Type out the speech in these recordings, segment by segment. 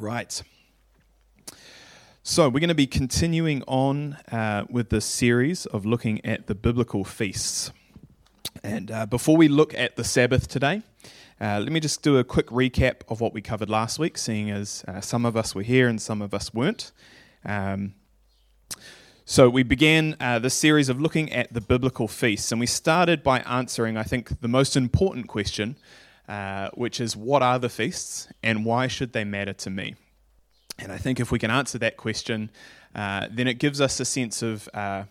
Right. So, we're going to be continuing on uh, with this series of looking at the biblical feasts. And uh, before we look at the Sabbath today, uh, let me just do a quick recap of what we covered last week, seeing as uh, some of us were here and some of us weren't. Um, so, we began uh, this series of looking at the biblical feasts, and we started by answering, I think, the most important question, uh, which is what are the feasts and why should they matter to me? And I think if we can answer that question, uh, then it gives us a sense of, uh,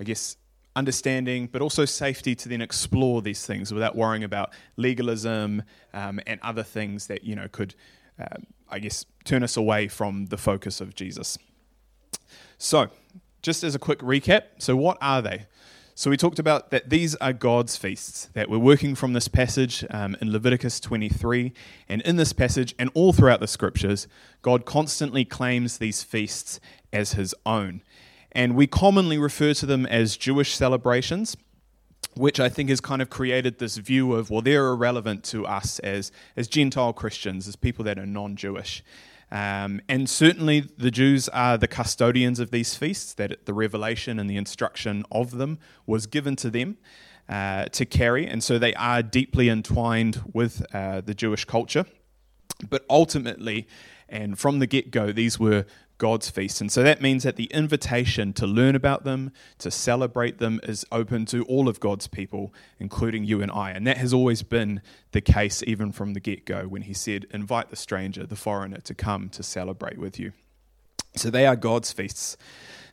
I guess, understanding, but also safety to then explore these things without worrying about legalism um, and other things that you know could, uh, I guess, turn us away from the focus of Jesus. So, just as a quick recap, so what are they? So we talked about that these are God's feasts, that we're working from this passage um, in Leviticus 23. And in this passage and all throughout the scriptures, God constantly claims these feasts as his own. And we commonly refer to them as Jewish celebrations, which I think has kind of created this view of, well, they're irrelevant to us as, as Gentile Christians, as people that are non Jewish. Um, and certainly the Jews are the custodians of these feasts, that the revelation and the instruction of them was given to them uh, to carry. And so they are deeply entwined with uh, the Jewish culture. But ultimately, and from the get go, these were God's feasts. And so that means that the invitation to learn about them, to celebrate them, is open to all of God's people, including you and I. And that has always been the case, even from the get go, when He said, Invite the stranger, the foreigner, to come to celebrate with you. So they are God's feasts.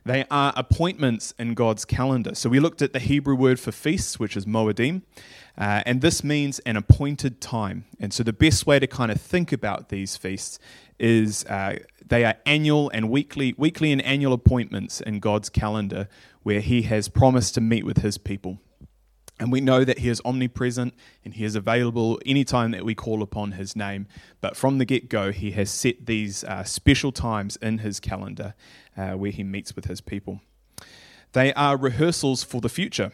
They are appointments in God's calendar. So we looked at the Hebrew word for feasts, which is moedim, uh, and this means an appointed time. And so the best way to kind of think about these feasts is uh, they are annual and weekly, weekly and annual appointments in God's calendar where He has promised to meet with His people. And we know that He is omnipresent and He is available anytime that we call upon His name. But from the get go, He has set these uh, special times in His calendar uh, where He meets with His people. They are rehearsals for the future.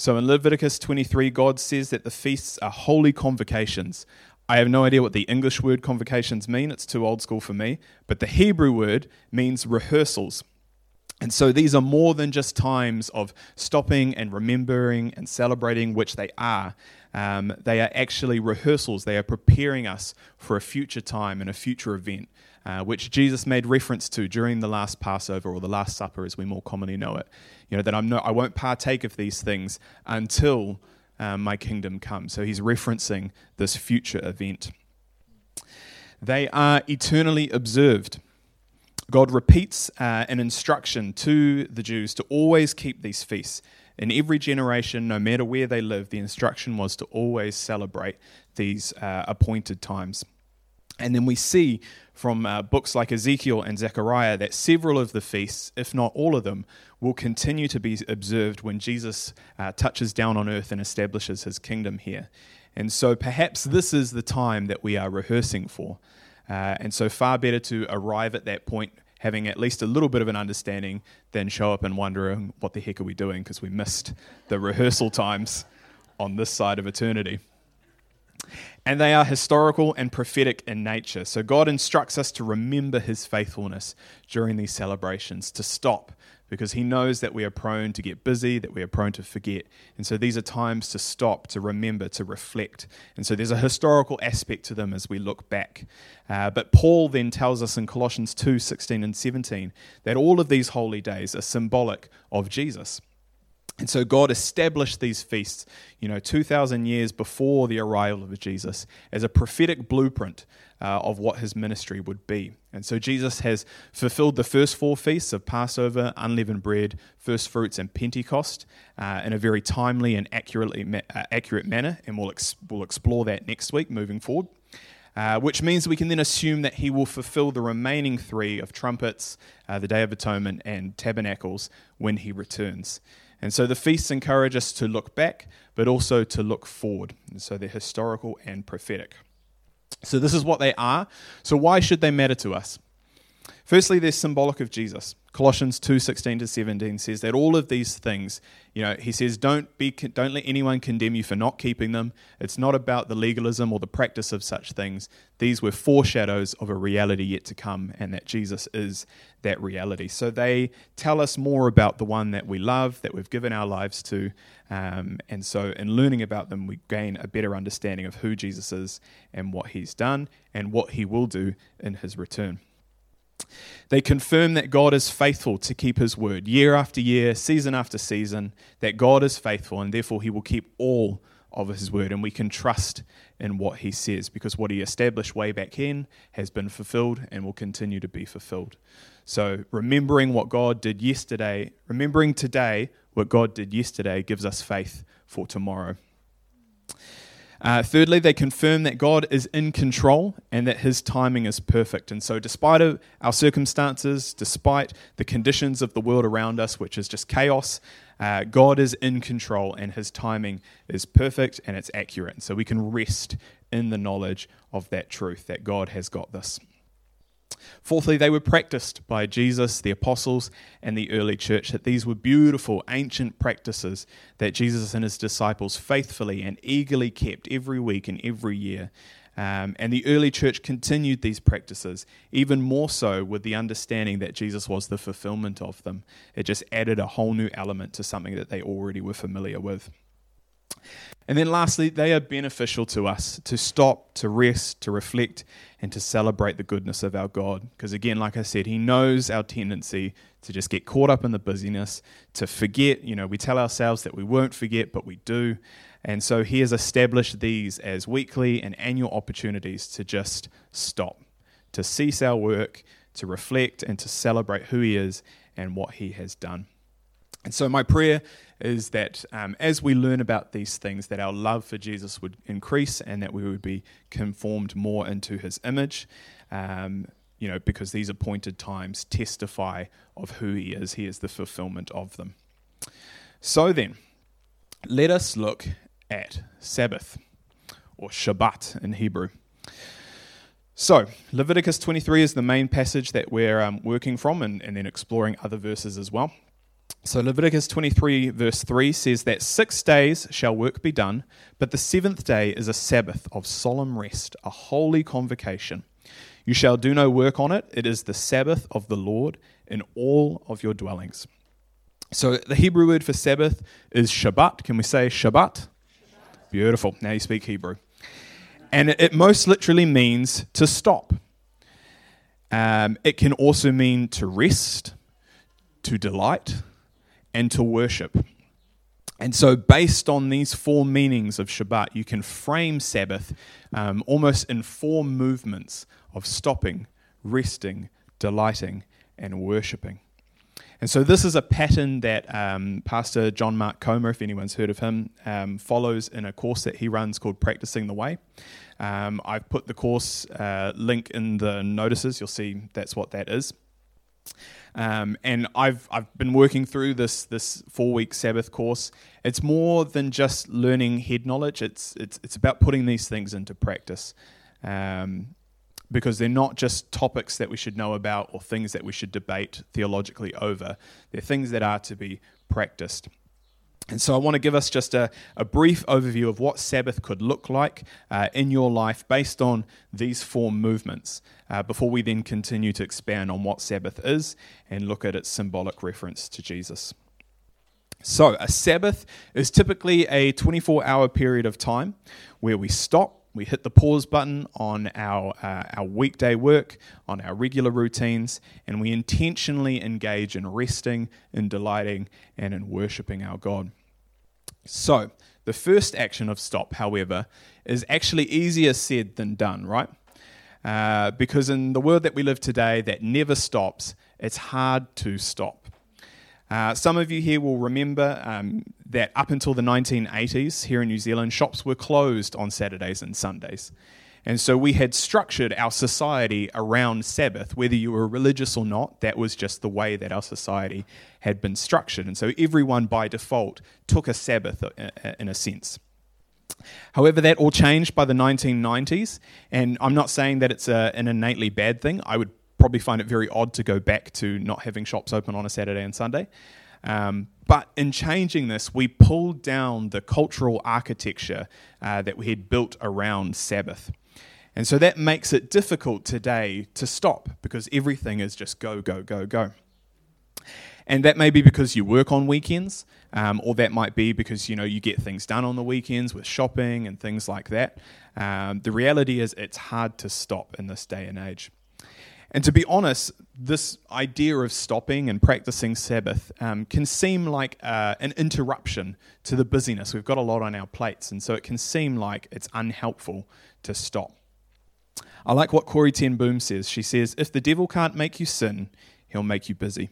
So in Leviticus 23, God says that the feasts are holy convocations, I have no idea what the English word convocations mean. It's too old school for me. But the Hebrew word means rehearsals. And so these are more than just times of stopping and remembering and celebrating, which they are. Um, they are actually rehearsals. They are preparing us for a future time and a future event, uh, which Jesus made reference to during the last Passover or the Last Supper, as we more commonly know it. You know that I'm no, I won't partake of these things until um, my kingdom come. So he's referencing this future event. They are eternally observed. God repeats uh, an instruction to the Jews to always keep these feasts. In every generation, no matter where they live, the instruction was to always celebrate these uh, appointed times. And then we see from uh, books like Ezekiel and Zechariah that several of the feasts, if not all of them, will continue to be observed when Jesus uh, touches down on earth and establishes his kingdom here. And so perhaps this is the time that we are rehearsing for. Uh, and so, far better to arrive at that point having at least a little bit of an understanding than show up and wondering what the heck are we doing because we missed the rehearsal times on this side of eternity and they are historical and prophetic in nature. So God instructs us to remember his faithfulness during these celebrations, to stop, because he knows that we are prone to get busy, that we are prone to forget. And so these are times to stop, to remember, to reflect. And so there's a historical aspect to them as we look back. Uh, but Paul then tells us in Colossians 2 16 and 17 that all of these holy days are symbolic of Jesus. And so God established these feasts, you know, 2,000 years before the arrival of Jesus as a prophetic blueprint uh, of what his ministry would be. And so Jesus has fulfilled the first four feasts of Passover, unleavened bread, first fruits, and Pentecost uh, in a very timely and accurately ma- uh, accurate manner. And we'll, ex- we'll explore that next week moving forward. Uh, which means we can then assume that he will fulfill the remaining three of trumpets, uh, the Day of Atonement, and tabernacles when he returns. And so the feasts encourage us to look back, but also to look forward. And so they're historical and prophetic. So this is what they are. So why should they matter to us? Firstly, they're symbolic of Jesus. Colossians 2:16 to 17 says that all of these things, you know, he says don't be don't let anyone condemn you for not keeping them. It's not about the legalism or the practice of such things. These were foreshadows of a reality yet to come and that Jesus is that reality. So they tell us more about the one that we love, that we've given our lives to. Um, and so in learning about them, we gain a better understanding of who Jesus is and what he's done and what he will do in his return. They confirm that God is faithful to keep his word year after year, season after season, that God is faithful and therefore he will keep all of his word. And we can trust in what he says because what he established way back in has been fulfilled and will continue to be fulfilled. So, remembering what God did yesterday, remembering today what God did yesterday, gives us faith for tomorrow. Uh, thirdly, they confirm that God is in control and that his timing is perfect. And so, despite our circumstances, despite the conditions of the world around us, which is just chaos, uh, God is in control and his timing is perfect and it's accurate. And so, we can rest in the knowledge of that truth that God has got this. Fourthly, they were practiced by Jesus, the apostles, and the early church, that these were beautiful, ancient practices that Jesus and his disciples faithfully and eagerly kept every week and every year. Um, and the early church continued these practices, even more so with the understanding that Jesus was the fulfillment of them. It just added a whole new element to something that they already were familiar with. And then lastly, they are beneficial to us to stop, to rest, to reflect, and to celebrate the goodness of our God. Because again, like I said, He knows our tendency to just get caught up in the busyness, to forget. You know, we tell ourselves that we won't forget, but we do. And so He has established these as weekly and annual opportunities to just stop, to cease our work, to reflect, and to celebrate who He is and what He has done. And so, my prayer is that um, as we learn about these things, that our love for Jesus would increase and that we would be conformed more into his image. Um, you know, because these appointed times testify of who he is. He is the fulfillment of them. So then, let us look at Sabbath, or Shabbat in Hebrew. So, Leviticus 23 is the main passage that we're um, working from and, and then exploring other verses as well. So Leviticus 23, verse 3 says that six days shall work be done, but the seventh day is a Sabbath of solemn rest, a holy convocation. You shall do no work on it. It is the Sabbath of the Lord in all of your dwellings. So the Hebrew word for Sabbath is Shabbat. Can we say Shabbat? Shabbat. Beautiful. Now you speak Hebrew. And it most literally means to stop. Um, it can also mean to rest, to delight, and to worship. And so, based on these four meanings of Shabbat, you can frame Sabbath um, almost in four movements of stopping, resting, delighting, and worshipping. And so, this is a pattern that um, Pastor John Mark Comer, if anyone's heard of him, um, follows in a course that he runs called Practicing the Way. Um, I've put the course uh, link in the notices, you'll see that's what that is. Um, and I've I've been working through this this four week Sabbath course. It's more than just learning head knowledge. It's it's it's about putting these things into practice, um, because they're not just topics that we should know about or things that we should debate theologically over. They're things that are to be practiced. And so I want to give us just a, a brief overview of what Sabbath could look like uh, in your life based on these four movements uh, before we then continue to expand on what Sabbath is and look at its symbolic reference to Jesus. So, a Sabbath is typically a 24 hour period of time where we stop, we hit the pause button on our, uh, our weekday work, on our regular routines, and we intentionally engage in resting, in delighting, and in worshipping our God. So, the first action of stop, however, is actually easier said than done, right? Uh, because in the world that we live today that never stops, it's hard to stop. Uh, some of you here will remember um, that up until the 1980s, here in New Zealand, shops were closed on Saturdays and Sundays. And so we had structured our society around Sabbath, whether you were religious or not, that was just the way that our society had been structured. And so everyone by default took a Sabbath uh, uh, in a sense. However, that all changed by the 1990s, and I'm not saying that it's a, an innately bad thing. I would probably find it very odd to go back to not having shops open on a Saturday and Sunday. Um, but in changing this, we pulled down the cultural architecture uh, that we had built around Sabbath. And so that makes it difficult today to stop because everything is just go, go, go, go. And that may be because you work on weekends, um, or that might be because you know you get things done on the weekends with shopping and things like that. Um, the reality is, it's hard to stop in this day and age. And to be honest, this idea of stopping and practicing Sabbath um, can seem like uh, an interruption to the busyness. We've got a lot on our plates, and so it can seem like it's unhelpful to stop. I like what Corrie ten Boom says. She says, If the devil can't make you sin, he'll make you busy.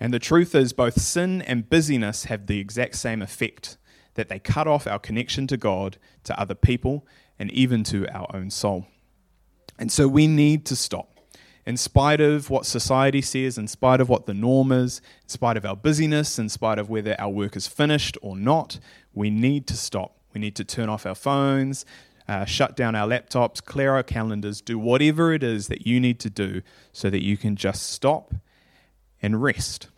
And the truth is, both sin and busyness have the exact same effect that they cut off our connection to God, to other people, and even to our own soul. And so we need to stop in spite of what society says, in spite of what the norm is, in spite of our busyness, in spite of whether our work is finished or not, we need to stop. We need to turn off our phones, uh, shut down our laptops, clear our calendars, do whatever it is that you need to do so that you can just stop and rest.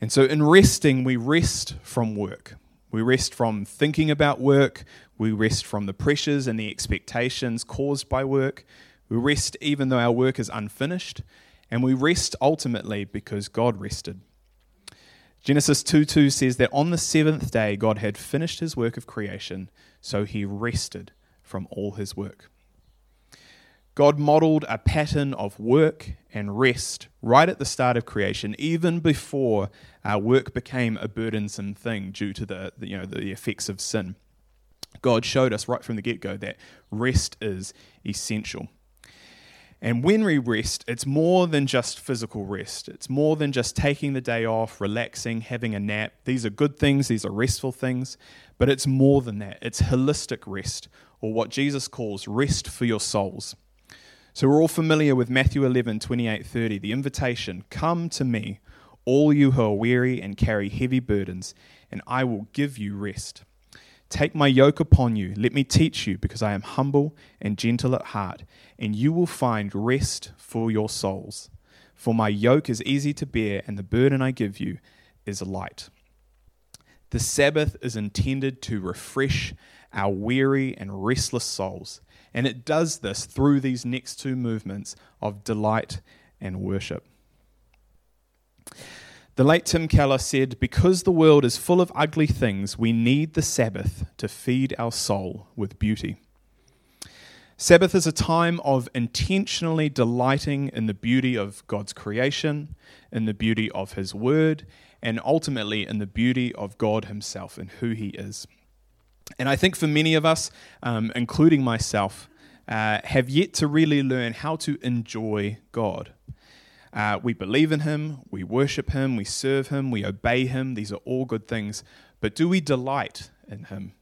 And so, in resting, we rest from work. We rest from thinking about work. We rest from the pressures and the expectations caused by work. We rest even though our work is unfinished, and we rest ultimately because God rested. Genesis 2 2 says that on the seventh day God had finished his work of creation, so he rested from all his work. God modeled a pattern of work and rest right at the start of creation, even before our work became a burdensome thing due to the, the you know, the effects of sin. God showed us right from the get go that rest is essential. And when we rest, it's more than just physical rest. It's more than just taking the day off, relaxing, having a nap. These are good things, these are restful things, but it's more than that. It's holistic rest, or what Jesus calls rest for your souls. So we're all familiar with Matthew 11, 28, 30, the invitation Come to me, all you who are weary and carry heavy burdens, and I will give you rest. Take my yoke upon you. Let me teach you, because I am humble and gentle at heart, and you will find rest for your souls. For my yoke is easy to bear, and the burden I give you is light. The Sabbath is intended to refresh our weary and restless souls, and it does this through these next two movements of delight and worship. The late Tim Keller said, Because the world is full of ugly things, we need the Sabbath to feed our soul with beauty. Sabbath is a time of intentionally delighting in the beauty of God's creation, in the beauty of His Word, and ultimately in the beauty of God Himself and who He is. And I think for many of us, um, including myself, uh, have yet to really learn how to enjoy God. Uh, we believe in Him, we worship Him, we serve Him, we obey Him. These are all good things. But do we delight in Him?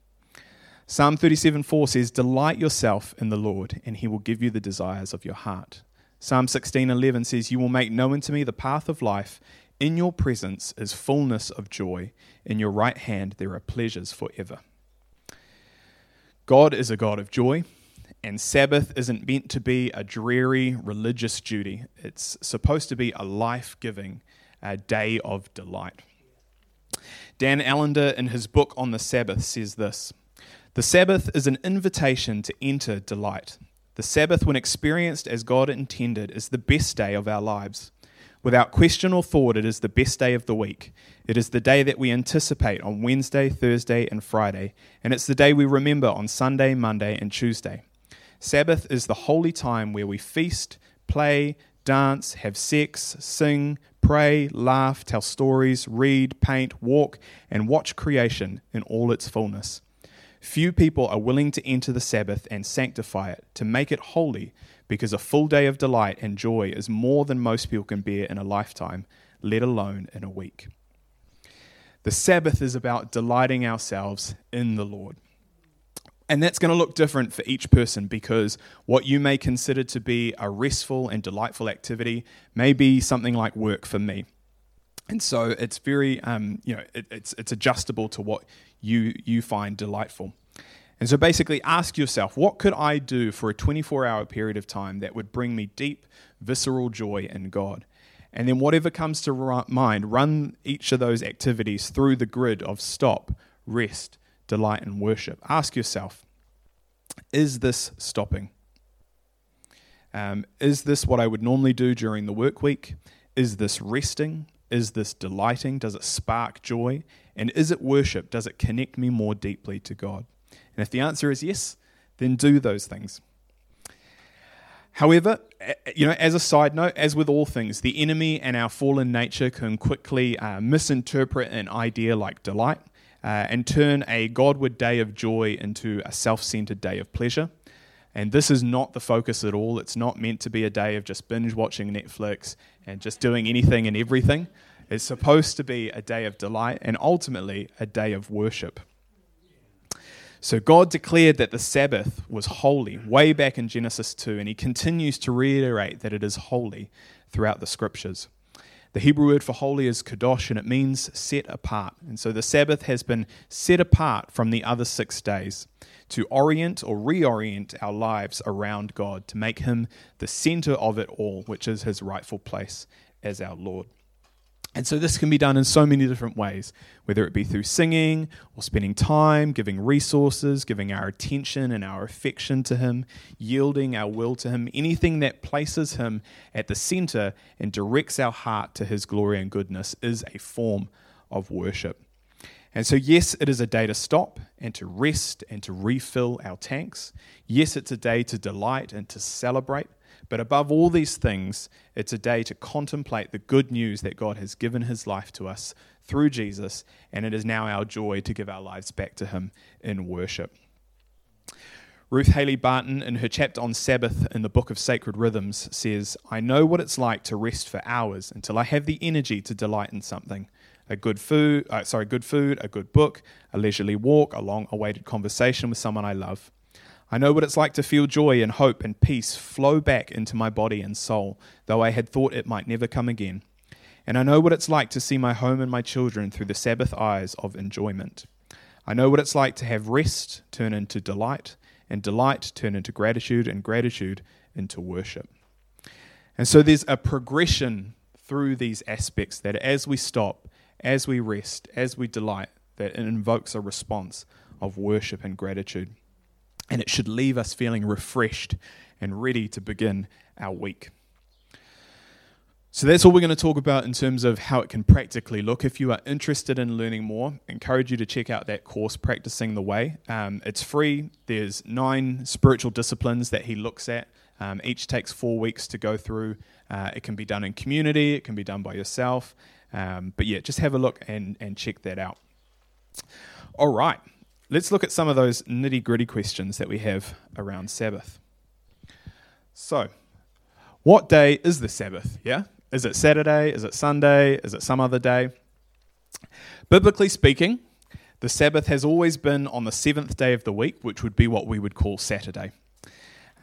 Psalm 37 4 says, Delight yourself in the Lord, and He will give you the desires of your heart. Psalm 16 11 says, You will make known to me the path of life. In your presence is fullness of joy. In your right hand there are pleasures forever. God is a God of joy. And Sabbath isn't meant to be a dreary religious duty, it's supposed to be a life giving uh, day of delight. Dan Allender, in his book on the Sabbath, says this The Sabbath is an invitation to enter delight. The Sabbath, when experienced as God intended, is the best day of our lives. Without question or thought, it is the best day of the week. It is the day that we anticipate on Wednesday, Thursday, and Friday, and it's the day we remember on Sunday, Monday, and Tuesday. Sabbath is the holy time where we feast, play, dance, have sex, sing, pray, laugh, tell stories, read, paint, walk, and watch creation in all its fullness. Few people are willing to enter the Sabbath and sanctify it, to make it holy, because a full day of delight and joy is more than most people can bear in a lifetime, let alone in a week. The Sabbath is about delighting ourselves in the Lord. And that's going to look different for each person because what you may consider to be a restful and delightful activity may be something like work for me. And so it's very, um, you know, it, it's, it's adjustable to what you, you find delightful. And so basically, ask yourself what could I do for a 24 hour period of time that would bring me deep, visceral joy in God? And then, whatever comes to mind, run each of those activities through the grid of stop, rest, delight, and worship. Ask yourself is this stopping? Um, is this what I would normally do during the work week? Is this resting? Is this delighting? Does it spark joy? And is it worship? Does it connect me more deeply to God? And if the answer is yes, then do those things. However, you know, as a side note, as with all things, the enemy and our fallen nature can quickly uh, misinterpret an idea like delight uh, and turn a Godward day of joy into a self centered day of pleasure. And this is not the focus at all. It's not meant to be a day of just binge watching Netflix and just doing anything and everything. It's supposed to be a day of delight and ultimately a day of worship. So God declared that the Sabbath was holy way back in Genesis 2, and he continues to reiterate that it is holy throughout the scriptures. The Hebrew word for holy is kadosh, and it means set apart. And so the Sabbath has been set apart from the other six days to orient or reorient our lives around God, to make him the center of it all, which is his rightful place as our Lord. And so this can be done in so many different ways, whether it be through singing or spending time, giving resources, giving our attention and our affection to Him, yielding our will to Him, anything that places Him at the center and directs our heart to His glory and goodness is a form of worship. And so, yes, it is a day to stop and to rest and to refill our tanks. Yes, it's a day to delight and to celebrate. But above all these things, it's a day to contemplate the good news that God has given his life to us through Jesus, and it is now our joy to give our lives back to him in worship. Ruth Haley Barton, in her chapter on Sabbath in the Book of Sacred Rhythms, says, I know what it's like to rest for hours until I have the energy to delight in something. A good food, uh, sorry, good food, a good book, a leisurely walk, a long awaited conversation with someone I love. I know what it's like to feel joy and hope and peace flow back into my body and soul, though I had thought it might never come again. And I know what it's like to see my home and my children through the Sabbath eyes of enjoyment. I know what it's like to have rest turn into delight, and delight turn into gratitude, and gratitude into worship. And so there's a progression through these aspects that as we stop, as we rest, as we delight, that it invokes a response of worship and gratitude and it should leave us feeling refreshed and ready to begin our week. So that's all we're going to talk about in terms of how it can practically look. If you are interested in learning more, I encourage you to check out that course, Practicing the Way. Um, it's free. There's nine spiritual disciplines that he looks at. Um, each takes four weeks to go through. Uh, it can be done in community. It can be done by yourself. Um, but yeah, just have a look and, and check that out. All right let's look at some of those nitty gritty questions that we have around Sabbath. So, what day is the Sabbath? Yeah? Is it Saturday? Is it Sunday? Is it some other day? Biblically speaking, the Sabbath has always been on the seventh day of the week, which would be what we would call Saturday.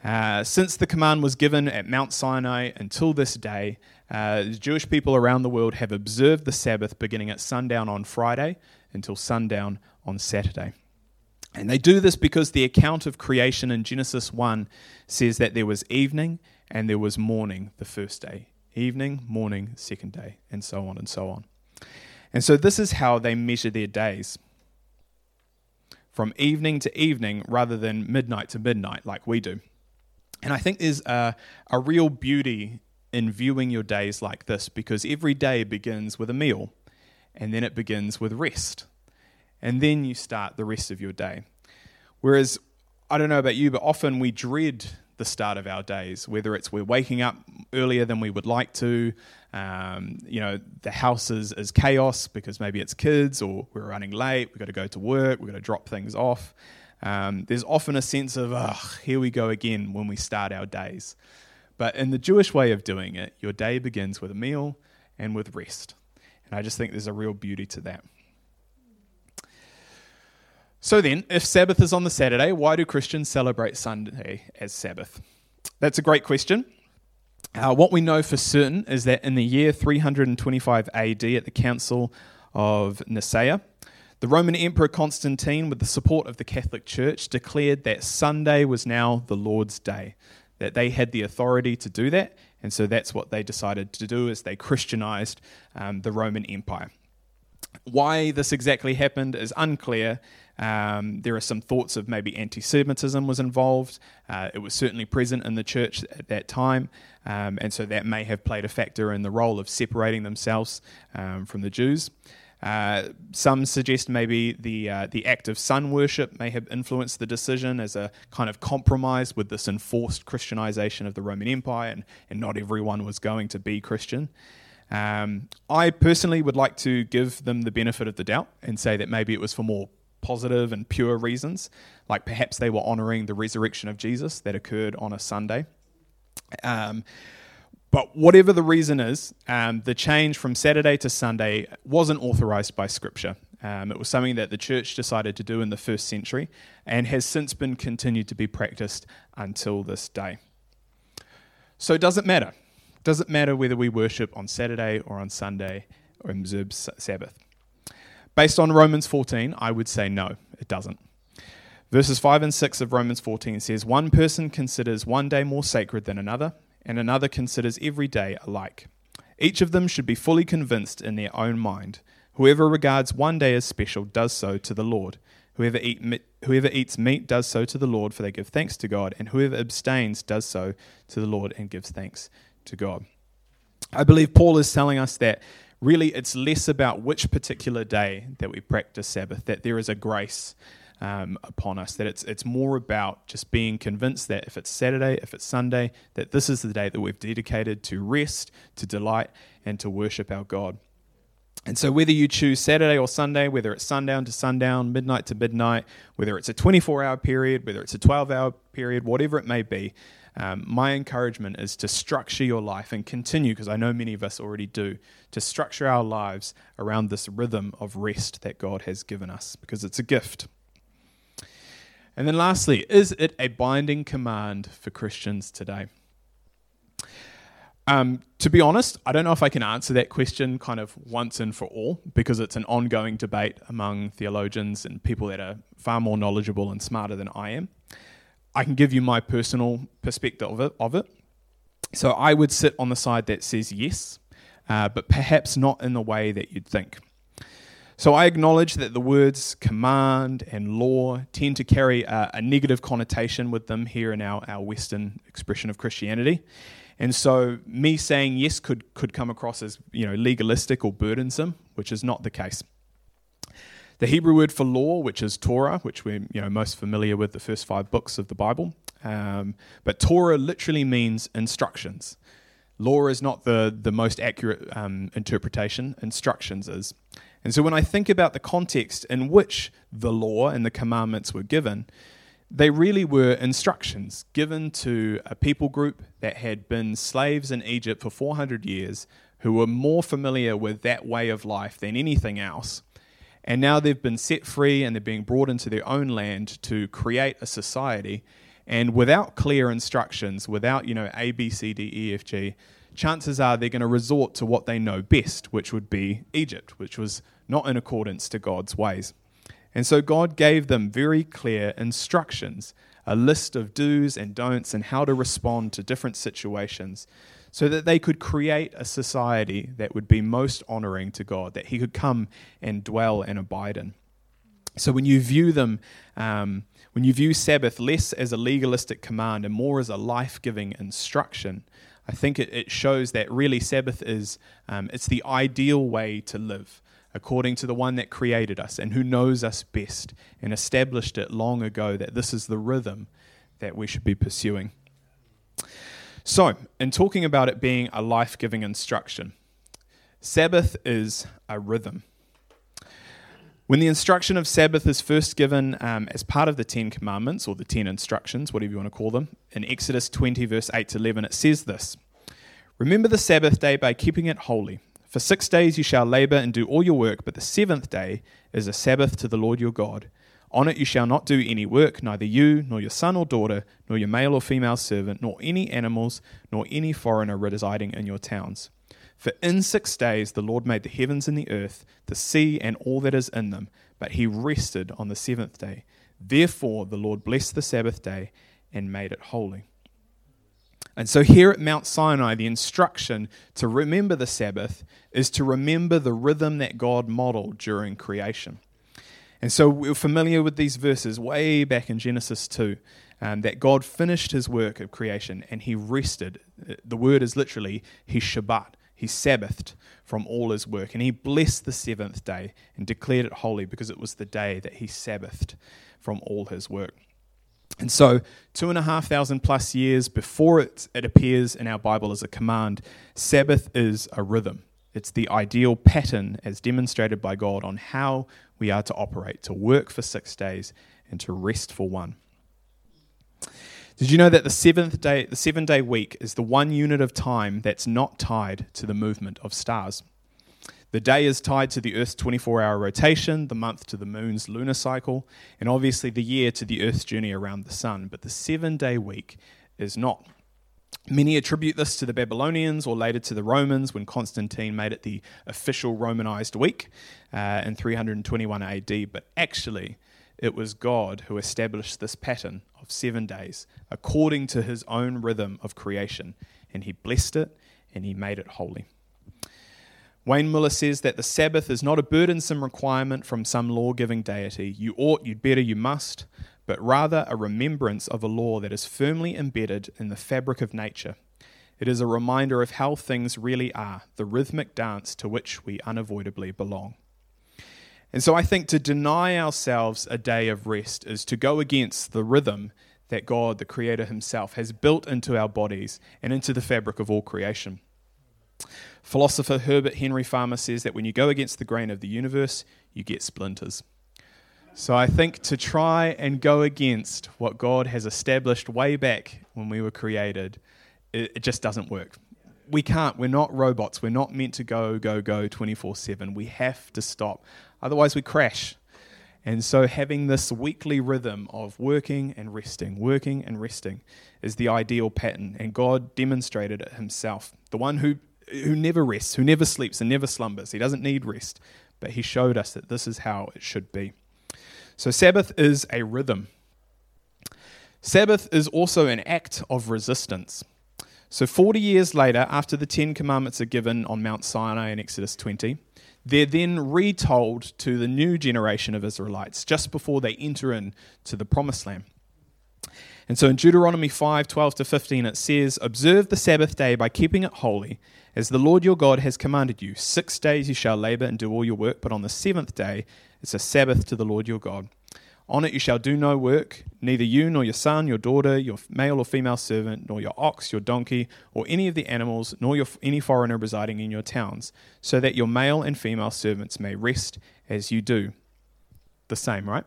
Uh, since the command was given at Mount Sinai until this day, uh, Jewish people around the world have observed the Sabbath beginning at sundown on Friday until sundown on Saturday. And they do this because the account of creation in Genesis 1 says that there was evening and there was morning the first day. Evening, morning, second day, and so on and so on. And so this is how they measure their days from evening to evening rather than midnight to midnight like we do. And I think there's a, a real beauty in viewing your days like this because every day begins with a meal and then it begins with rest and then you start the rest of your day. Whereas, I don't know about you, but often we dread the start of our days, whether it's we're waking up earlier than we would like to, um, you know, the house is, is chaos because maybe it's kids or we're running late, we've got to go to work, we've got to drop things off. Um, there's often a sense of, oh, here we go again when we start our days. But in the Jewish way of doing it, your day begins with a meal and with rest. And I just think there's a real beauty to that. So then, if Sabbath is on the Saturday, why do Christians celebrate Sunday as Sabbath? That's a great question. Uh, what we know for certain is that in the year 325 AD at the Council of Nicaea, The Roman Emperor Constantine, with the support of the Catholic Church, declared that Sunday was now the Lord's day, that they had the authority to do that, and so that's what they decided to do as they Christianized um, the Roman Empire. Why this exactly happened is unclear. Um, there are some thoughts of maybe anti Semitism was involved. Uh, it was certainly present in the church at that time, um, and so that may have played a factor in the role of separating themselves um, from the Jews. Uh, some suggest maybe the uh, the act of sun worship may have influenced the decision as a kind of compromise with this enforced Christianization of the Roman Empire, and, and not everyone was going to be Christian. Um, I personally would like to give them the benefit of the doubt and say that maybe it was for more positive and pure reasons, like perhaps they were honoring the resurrection of Jesus that occurred on a Sunday. Um, but whatever the reason is, um, the change from Saturday to Sunday wasn't authorized by Scripture. Um, it was something that the church decided to do in the first century and has since been continued to be practiced until this day. So, does it matter? Does it matter whether we worship on Saturday or on Sunday or observe Sabbath? Based on Romans 14, I would say no, it doesn't. Verses 5 and 6 of Romans 14 says, One person considers one day more sacred than another and another considers every day alike. Each of them should be fully convinced in their own mind. Whoever regards one day as special does so to the Lord. Whoever, eat whoever eats meat does so to the Lord, for they give thanks to God, and whoever abstains does so to the Lord and gives thanks to God. I believe Paul is telling us that really it's less about which particular day that we practice Sabbath, that there is a grace um, upon us. That it's it's more about just being convinced that if it's Saturday, if it's Sunday, that this is the day that we've dedicated to rest, to delight, and to worship our God. And so, whether you choose Saturday or Sunday, whether it's sundown to sundown, midnight to midnight, whether it's a 24 hour period, whether it's a 12 hour period, whatever it may be, um, my encouragement is to structure your life and continue, because I know many of us already do, to structure our lives around this rhythm of rest that God has given us, because it's a gift. And then lastly, is it a binding command for Christians today? Um, to be honest, I don't know if I can answer that question kind of once and for all because it's an ongoing debate among theologians and people that are far more knowledgeable and smarter than I am. I can give you my personal perspective of it. Of it. So I would sit on the side that says yes, uh, but perhaps not in the way that you'd think. So I acknowledge that the words command and law tend to carry a, a, negative connotation with them here in our, our Western expression of Christianity. And so me saying yes could, could come across as you know legalistic or burdensome, which is not the case. The Hebrew word for law, which is Torah, which we're you know, most familiar with the first five books of the Bible, um, but Torah literally means instructions. Law is not the, the most accurate um, interpretation, instructions is. And so when I think about the context in which the law and the commandments were given, they really were instructions given to a people group that had been slaves in Egypt for 400 years, who were more familiar with that way of life than anything else. And now they've been set free and they're being brought into their own land to create a society. And without clear instructions, without, you know, A, B, C, D, E, F, G, chances are they're going to resort to what they know best, which would be Egypt, which was not in accordance to God's ways. And so God gave them very clear instructions, a list of do's and don'ts, and how to respond to different situations, so that they could create a society that would be most honoring to God, that He could come and dwell and abide in. So when you view them, um, when you view Sabbath less as a legalistic command and more as a life giving instruction, I think it, it shows that really Sabbath is um, it's the ideal way to live, according to the one that created us and who knows us best and established it long ago that this is the rhythm that we should be pursuing. So, in talking about it being a life giving instruction, Sabbath is a rhythm. When the instruction of Sabbath is first given um, as part of the Ten Commandments, or the Ten Instructions, whatever you want to call them, in Exodus 20, verse 8 to 11, it says this Remember the Sabbath day by keeping it holy. For six days you shall labor and do all your work, but the seventh day is a Sabbath to the Lord your God. On it you shall not do any work, neither you, nor your son or daughter, nor your male or female servant, nor any animals, nor any foreigner residing in your towns for in six days the Lord made the heavens and the earth, the sea and all that is in them, but he rested on the seventh day. Therefore, the Lord blessed the Sabbath day and made it holy. And so, here at Mount Sinai, the instruction to remember the Sabbath is to remember the rhythm that God modeled during creation. And so, we're familiar with these verses way back in Genesis 2 um, that God finished his work of creation and he rested. The word is literally, he Shabbat, he Sabbathed from all his work. And he blessed the seventh day and declared it holy because it was the day that he Sabbathed from all his work. And so, two and a half thousand plus years before it, it appears in our Bible as a command, Sabbath is a rhythm. It's the ideal pattern as demonstrated by God on how we are to operate, to work for six days and to rest for one. Did you know that the seventh day, the seven day week, is the one unit of time that's not tied to the movement of stars? The day is tied to the Earth's 24 hour rotation, the month to the moon's lunar cycle, and obviously the year to the Earth's journey around the sun. But the seven day week is not. Many attribute this to the Babylonians or later to the Romans when Constantine made it the official Romanized week uh, in 321 AD. But actually, it was God who established this pattern of seven days according to his own rhythm of creation, and he blessed it and he made it holy. Wayne Muller says that the Sabbath is not a burdensome requirement from some law giving deity. You ought, you'd better, you must, but rather a remembrance of a law that is firmly embedded in the fabric of nature. It is a reminder of how things really are, the rhythmic dance to which we unavoidably belong. And so I think to deny ourselves a day of rest is to go against the rhythm that God, the Creator Himself, has built into our bodies and into the fabric of all creation. Philosopher Herbert Henry Farmer says that when you go against the grain of the universe, you get splinters. So I think to try and go against what God has established way back when we were created, it, it just doesn't work. We can't. We're not robots. We're not meant to go, go, go 24 7. We have to stop. Otherwise, we crash. And so, having this weekly rhythm of working and resting, working and resting, is the ideal pattern. And God demonstrated it Himself. The one who, who never rests, who never sleeps, and never slumbers. He doesn't need rest, but He showed us that this is how it should be. So, Sabbath is a rhythm. Sabbath is also an act of resistance. So, 40 years later, after the Ten Commandments are given on Mount Sinai in Exodus 20, they're then retold to the new generation of Israelites just before they enter into the promised land. And so in Deuteronomy 5 12 to 15, it says, Observe the Sabbath day by keeping it holy, as the Lord your God has commanded you. Six days you shall labor and do all your work, but on the seventh day it's a Sabbath to the Lord your God. On it you shall do no work, neither you nor your son, your daughter, your male or female servant, nor your ox, your donkey, or any of the animals, nor your, any foreigner residing in your towns, so that your male and female servants may rest as you do. The same, right?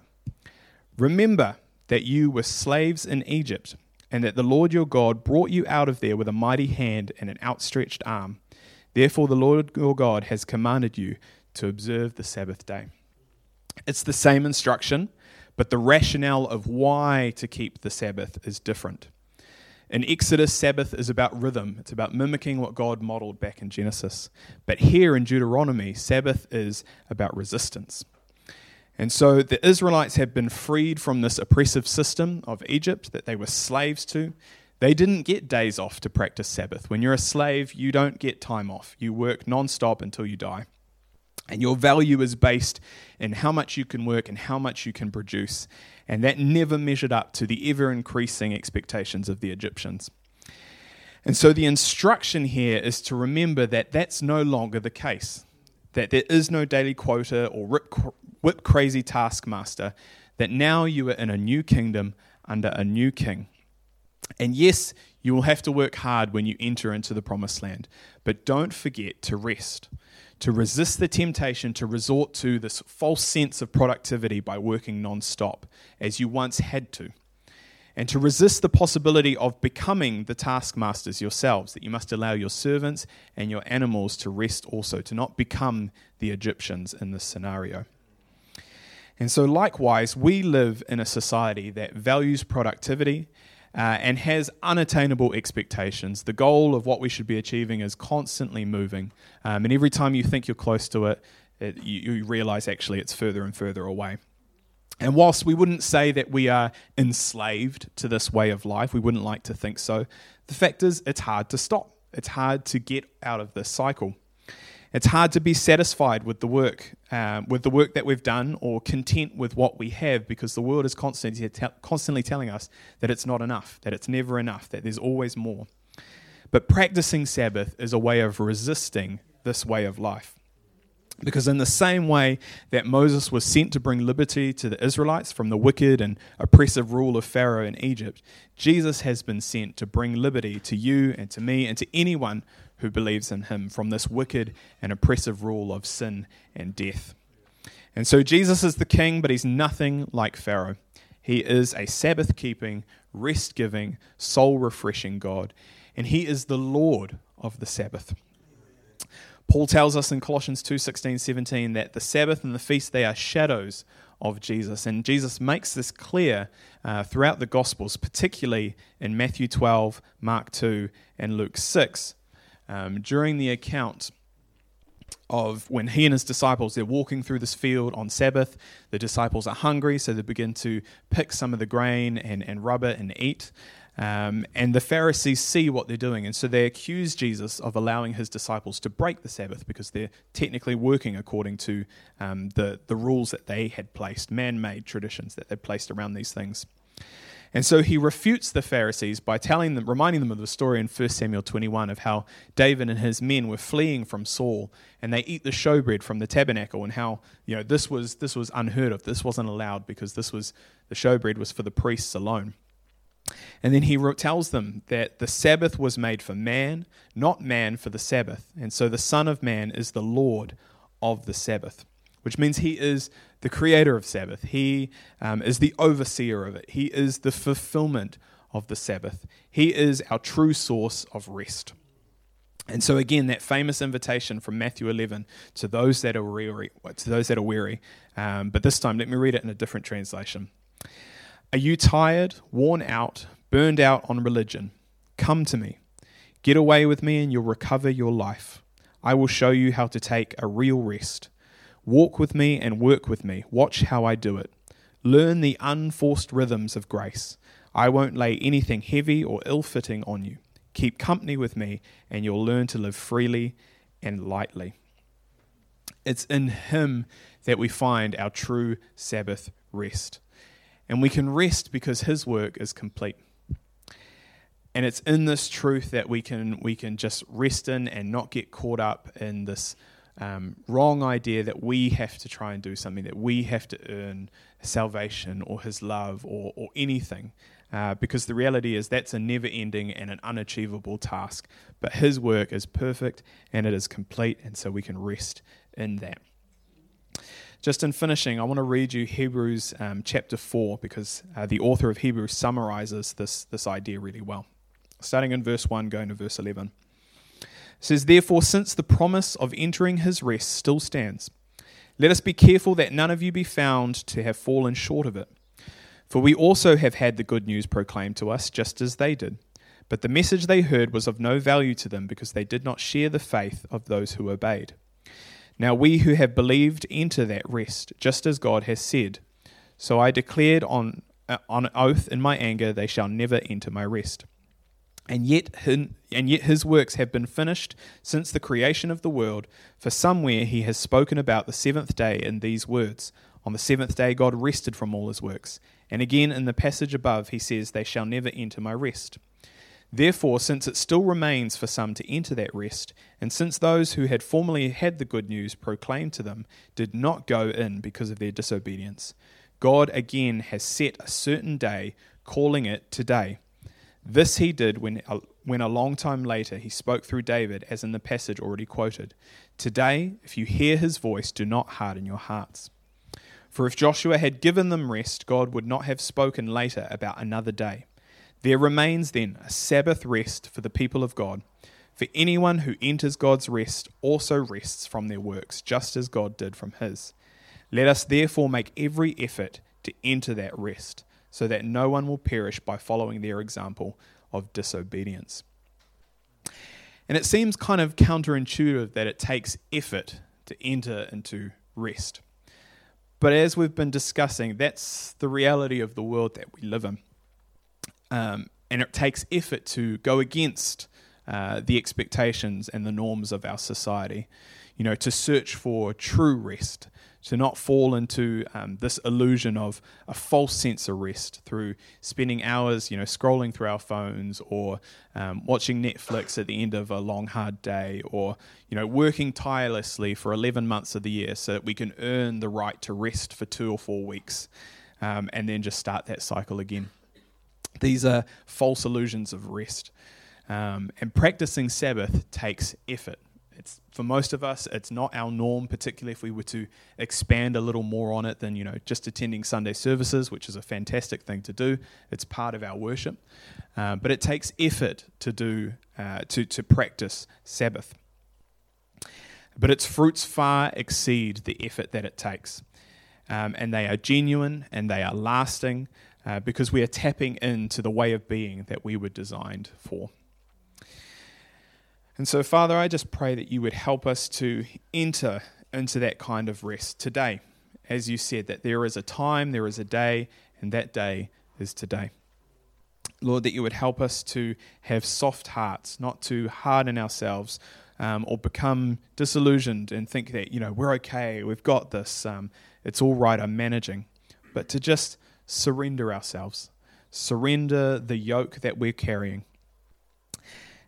Remember that you were slaves in Egypt, and that the Lord your God brought you out of there with a mighty hand and an outstretched arm. Therefore, the Lord your God has commanded you to observe the Sabbath day. It's the same instruction but the rationale of why to keep the Sabbath is different. In Exodus, Sabbath is about rhythm, it's about mimicking what God modeled back in Genesis. But here in Deuteronomy, Sabbath is about resistance. And so the Israelites had been freed from this oppressive system of Egypt that they were slaves to. They didn't get days off to practice Sabbath. When you're a slave, you don't get time off. You work non-stop until you die. And your value is based in how much you can work and how much you can produce. And that never measured up to the ever increasing expectations of the Egyptians. And so the instruction here is to remember that that's no longer the case, that there is no daily quota or whip crazy taskmaster, that now you are in a new kingdom under a new king. And yes, you will have to work hard when you enter into the promised land, but don't forget to rest to resist the temptation to resort to this false sense of productivity by working non stop, as you once had to, and to resist the possibility of becoming the taskmasters yourselves, that you must allow your servants and your animals to rest also, to not become the Egyptians in this scenario. And so, likewise, we live in a society that values productivity uh, and has unattainable expectations. The goal of what we should be achieving is constantly moving. Um, and every time you think you're close to it, it, you, you realize actually it's further and further away. And whilst we wouldn't say that we are enslaved to this way of life, we wouldn't like to think so, the fact is it's hard to stop. It's hard to get out of this cycle. It's hard to be satisfied with the work, um, with the work that we've done, or content with what we have, because the world is constantly, te- constantly telling us that it's not enough, that it's never enough, that there's always more. But practicing Sabbath is a way of resisting this way of life. Because, in the same way that Moses was sent to bring liberty to the Israelites from the wicked and oppressive rule of Pharaoh in Egypt, Jesus has been sent to bring liberty to you and to me and to anyone who believes in him from this wicked and oppressive rule of sin and death. And so, Jesus is the king, but he's nothing like Pharaoh. He is a Sabbath keeping, rest giving, soul refreshing God, and he is the Lord of the Sabbath. Paul tells us in Colossians 2 16, 17 that the Sabbath and the feast, they are shadows of Jesus. And Jesus makes this clear uh, throughout the Gospels, particularly in Matthew 12, Mark 2, and Luke 6. Um, during the account of when he and his disciples they're walking through this field on sabbath the disciples are hungry so they begin to pick some of the grain and, and rub it and eat um, and the Pharisees see what they're doing, and so they accuse Jesus of allowing his disciples to break the Sabbath because they're technically working according to um, the, the rules that they had placed, man made traditions that they placed around these things. And so he refutes the Pharisees by telling them, reminding them of the story in 1 Samuel 21 of how David and his men were fleeing from Saul and they eat the showbread from the tabernacle and how, you know, this was, this was unheard of. This wasn't allowed because this was, the showbread was for the priests alone. And then he tells them that the Sabbath was made for man, not man for the Sabbath. And so the Son of Man is the Lord of the Sabbath, which means he is the creator of Sabbath. He um, is the overseer of it. He is the fulfillment of the Sabbath. He is our true source of rest. And so again, that famous invitation from Matthew 11 to those that are weary, to those that are weary. Um, but this time, let me read it in a different translation. Are you tired, worn out, burned out on religion? Come to me. Get away with me, and you'll recover your life. I will show you how to take a real rest. Walk with me and work with me. Watch how I do it. Learn the unforced rhythms of grace. I won't lay anything heavy or ill fitting on you. Keep company with me, and you'll learn to live freely and lightly. It's in Him that we find our true Sabbath rest. And we can rest because his work is complete. And it's in this truth that we can, we can just rest in and not get caught up in this um, wrong idea that we have to try and do something, that we have to earn salvation or his love or, or anything. Uh, because the reality is that's a never ending and an unachievable task. But his work is perfect and it is complete, and so we can rest in that. Just in finishing, I want to read you Hebrews um, chapter 4 because uh, the author of Hebrews summarizes this, this idea really well. Starting in verse 1, going to verse 11. Says, Therefore, since the promise of entering his rest still stands, let us be careful that none of you be found to have fallen short of it. For we also have had the good news proclaimed to us, just as they did. But the message they heard was of no value to them because they did not share the faith of those who obeyed. Now we who have believed enter that rest, just as God has said. So I declared on, uh, on oath in my anger, they shall never enter my rest. And yet, and yet his works have been finished since the creation of the world. For somewhere he has spoken about the seventh day in these words On the seventh day God rested from all his works. And again in the passage above he says, They shall never enter my rest. Therefore, since it still remains for some to enter that rest, and since those who had formerly had the good news proclaimed to them did not go in because of their disobedience, God again has set a certain day, calling it today. This he did when, when a long time later he spoke through David, as in the passage already quoted. Today, if you hear his voice, do not harden your hearts. For if Joshua had given them rest, God would not have spoken later about another day. There remains then a Sabbath rest for the people of God. For anyone who enters God's rest also rests from their works, just as God did from his. Let us therefore make every effort to enter that rest, so that no one will perish by following their example of disobedience. And it seems kind of counterintuitive that it takes effort to enter into rest. But as we've been discussing, that's the reality of the world that we live in. Um, and it takes effort to go against uh, the expectations and the norms of our society, you know, to search for true rest, to not fall into um, this illusion of a false sense of rest through spending hours, you know, scrolling through our phones or um, watching Netflix at the end of a long, hard day or, you know, working tirelessly for 11 months of the year so that we can earn the right to rest for two or four weeks um, and then just start that cycle again. These are false illusions of rest. Um, and practicing Sabbath takes effort. It's for most of us, it's not our norm, particularly if we were to expand a little more on it than you know just attending Sunday services, which is a fantastic thing to do. It's part of our worship, uh, but it takes effort to do uh, to to practice Sabbath. But its fruits far exceed the effort that it takes, um, and they are genuine and they are lasting uh, because we are tapping into the way of being that we were designed for. And so, Father, I just pray that you would help us to enter into that kind of rest today. As you said, that there is a time, there is a day, and that day is today. Lord, that you would help us to have soft hearts, not to harden ourselves um, or become disillusioned and think that, you know, we're okay, we've got this, um, it's all right, I'm managing. But to just surrender ourselves, surrender the yoke that we're carrying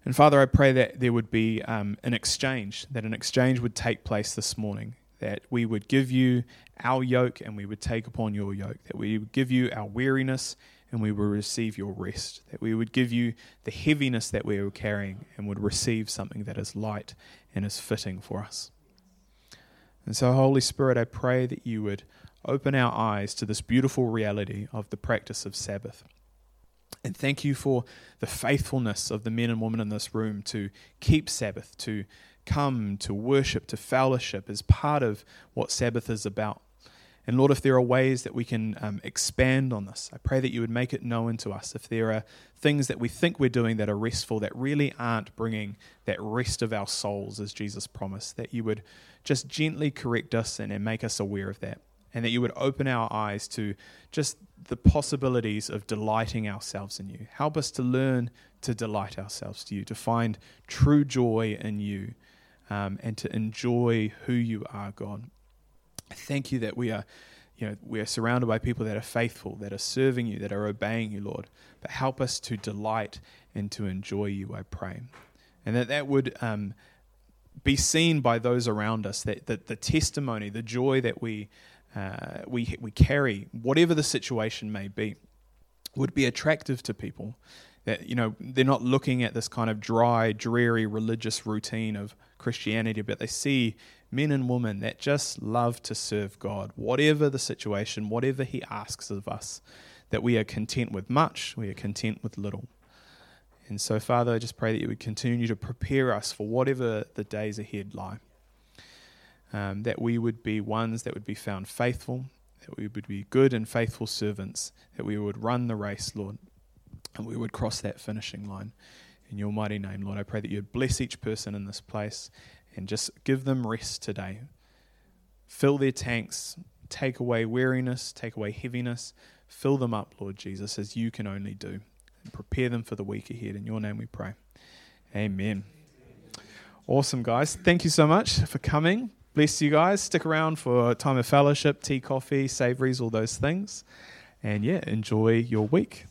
and Father, I pray that there would be um, an exchange, that an exchange would take place this morning, that we would give you our yoke and we would take upon your yoke, that we would give you our weariness and we would receive your rest, that we would give you the heaviness that we are carrying and would receive something that is light and is fitting for us. And so, Holy Spirit, I pray that you would open our eyes to this beautiful reality of the practice of Sabbath. And thank you for the faithfulness of the men and women in this room to keep Sabbath, to come, to worship, to fellowship as part of what Sabbath is about. And Lord, if there are ways that we can um, expand on this, I pray that you would make it known to us. If there are things that we think we're doing that are restful, that really aren't bringing that rest of our souls as Jesus promised, that you would just gently correct us and, and make us aware of that and that you would open our eyes to just the possibilities of delighting ourselves in you. Help us to learn to delight ourselves to you, to find true joy in you, um, and to enjoy who you are, God. Thank you that we are, you know, we are surrounded by people that are faithful, that are serving you, that are obeying you, Lord. But help us to delight and to enjoy you, I pray, and that that would. Um, be seen by those around us that, that the testimony, the joy that we uh, we, we carry, whatever the situation may be, would be attractive to people. That, you know, they're not looking at this kind of dry, dreary religious routine of Christianity, but they see men and women that just love to serve God, whatever the situation, whatever He asks of us, that we are content with much, we are content with little. And so, Father, I just pray that you would continue to prepare us for whatever the days ahead lie um, that we would be ones that would be found faithful, that we would be good and faithful servants, that we would run the race, Lord, and we would cross that finishing line. In your mighty name, Lord, I pray that you'd bless each person in this place and just give them rest today. Fill their tanks, take away weariness, take away heaviness, fill them up, Lord Jesus, as you can only do. And prepare them for the week ahead. In your name we pray. Amen. Awesome, guys. Thank you so much for coming bless you guys. Stick around for time of fellowship, tea, coffee, savories, all those things. And yeah, enjoy your week.